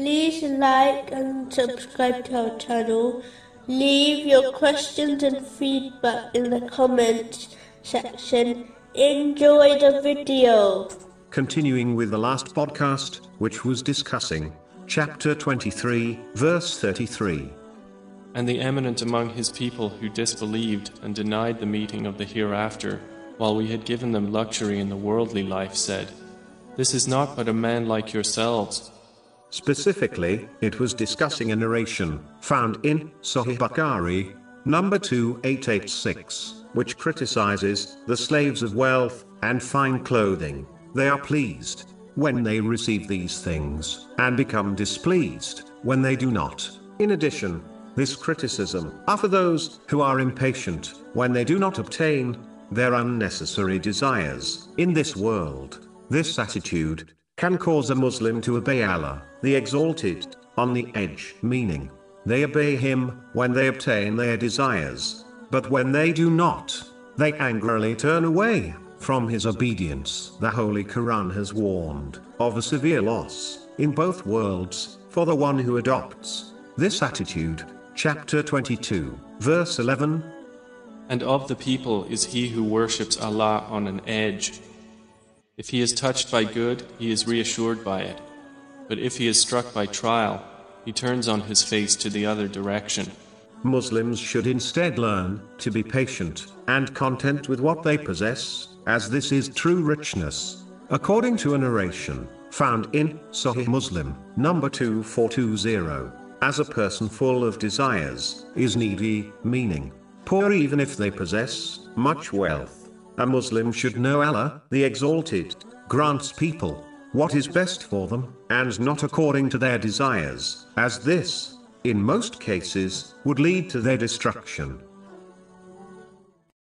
like and subscribe to our channel. Leave your questions and feedback in the comments section. Enjoy the video. Continuing with the last podcast, which was discussing chapter 23, verse 33. And the eminent among his people who disbelieved and denied the meeting of the hereafter, while we had given them luxury in the worldly life, said, This is not but a man like yourselves. Specifically, it was discussing a narration found in Sahih Bukhari, number 2886, which criticizes the slaves of wealth and fine clothing. They are pleased when they receive these things, and become displeased when they do not. In addition, this criticism are for those who are impatient when they do not obtain their unnecessary desires in this world. This attitude can cause a Muslim to obey Allah, the Exalted, on the edge, meaning they obey Him when they obtain their desires, but when they do not, they angrily turn away from His obedience. The Holy Quran has warned of a severe loss in both worlds for the one who adopts this attitude chapter 22, verse 11. And of the people is he who worships Allah on an edge. If he is touched by good, he is reassured by it. But if he is struck by trial, he turns on his face to the other direction. Muslims should instead learn to be patient and content with what they possess, as this is true richness. According to a narration found in Sahih Muslim, number 2420 as a person full of desires, is needy, meaning poor even if they possess much wealth. A Muslim should know Allah, the Exalted, grants people what is best for them, and not according to their desires, as this, in most cases, would lead to their destruction.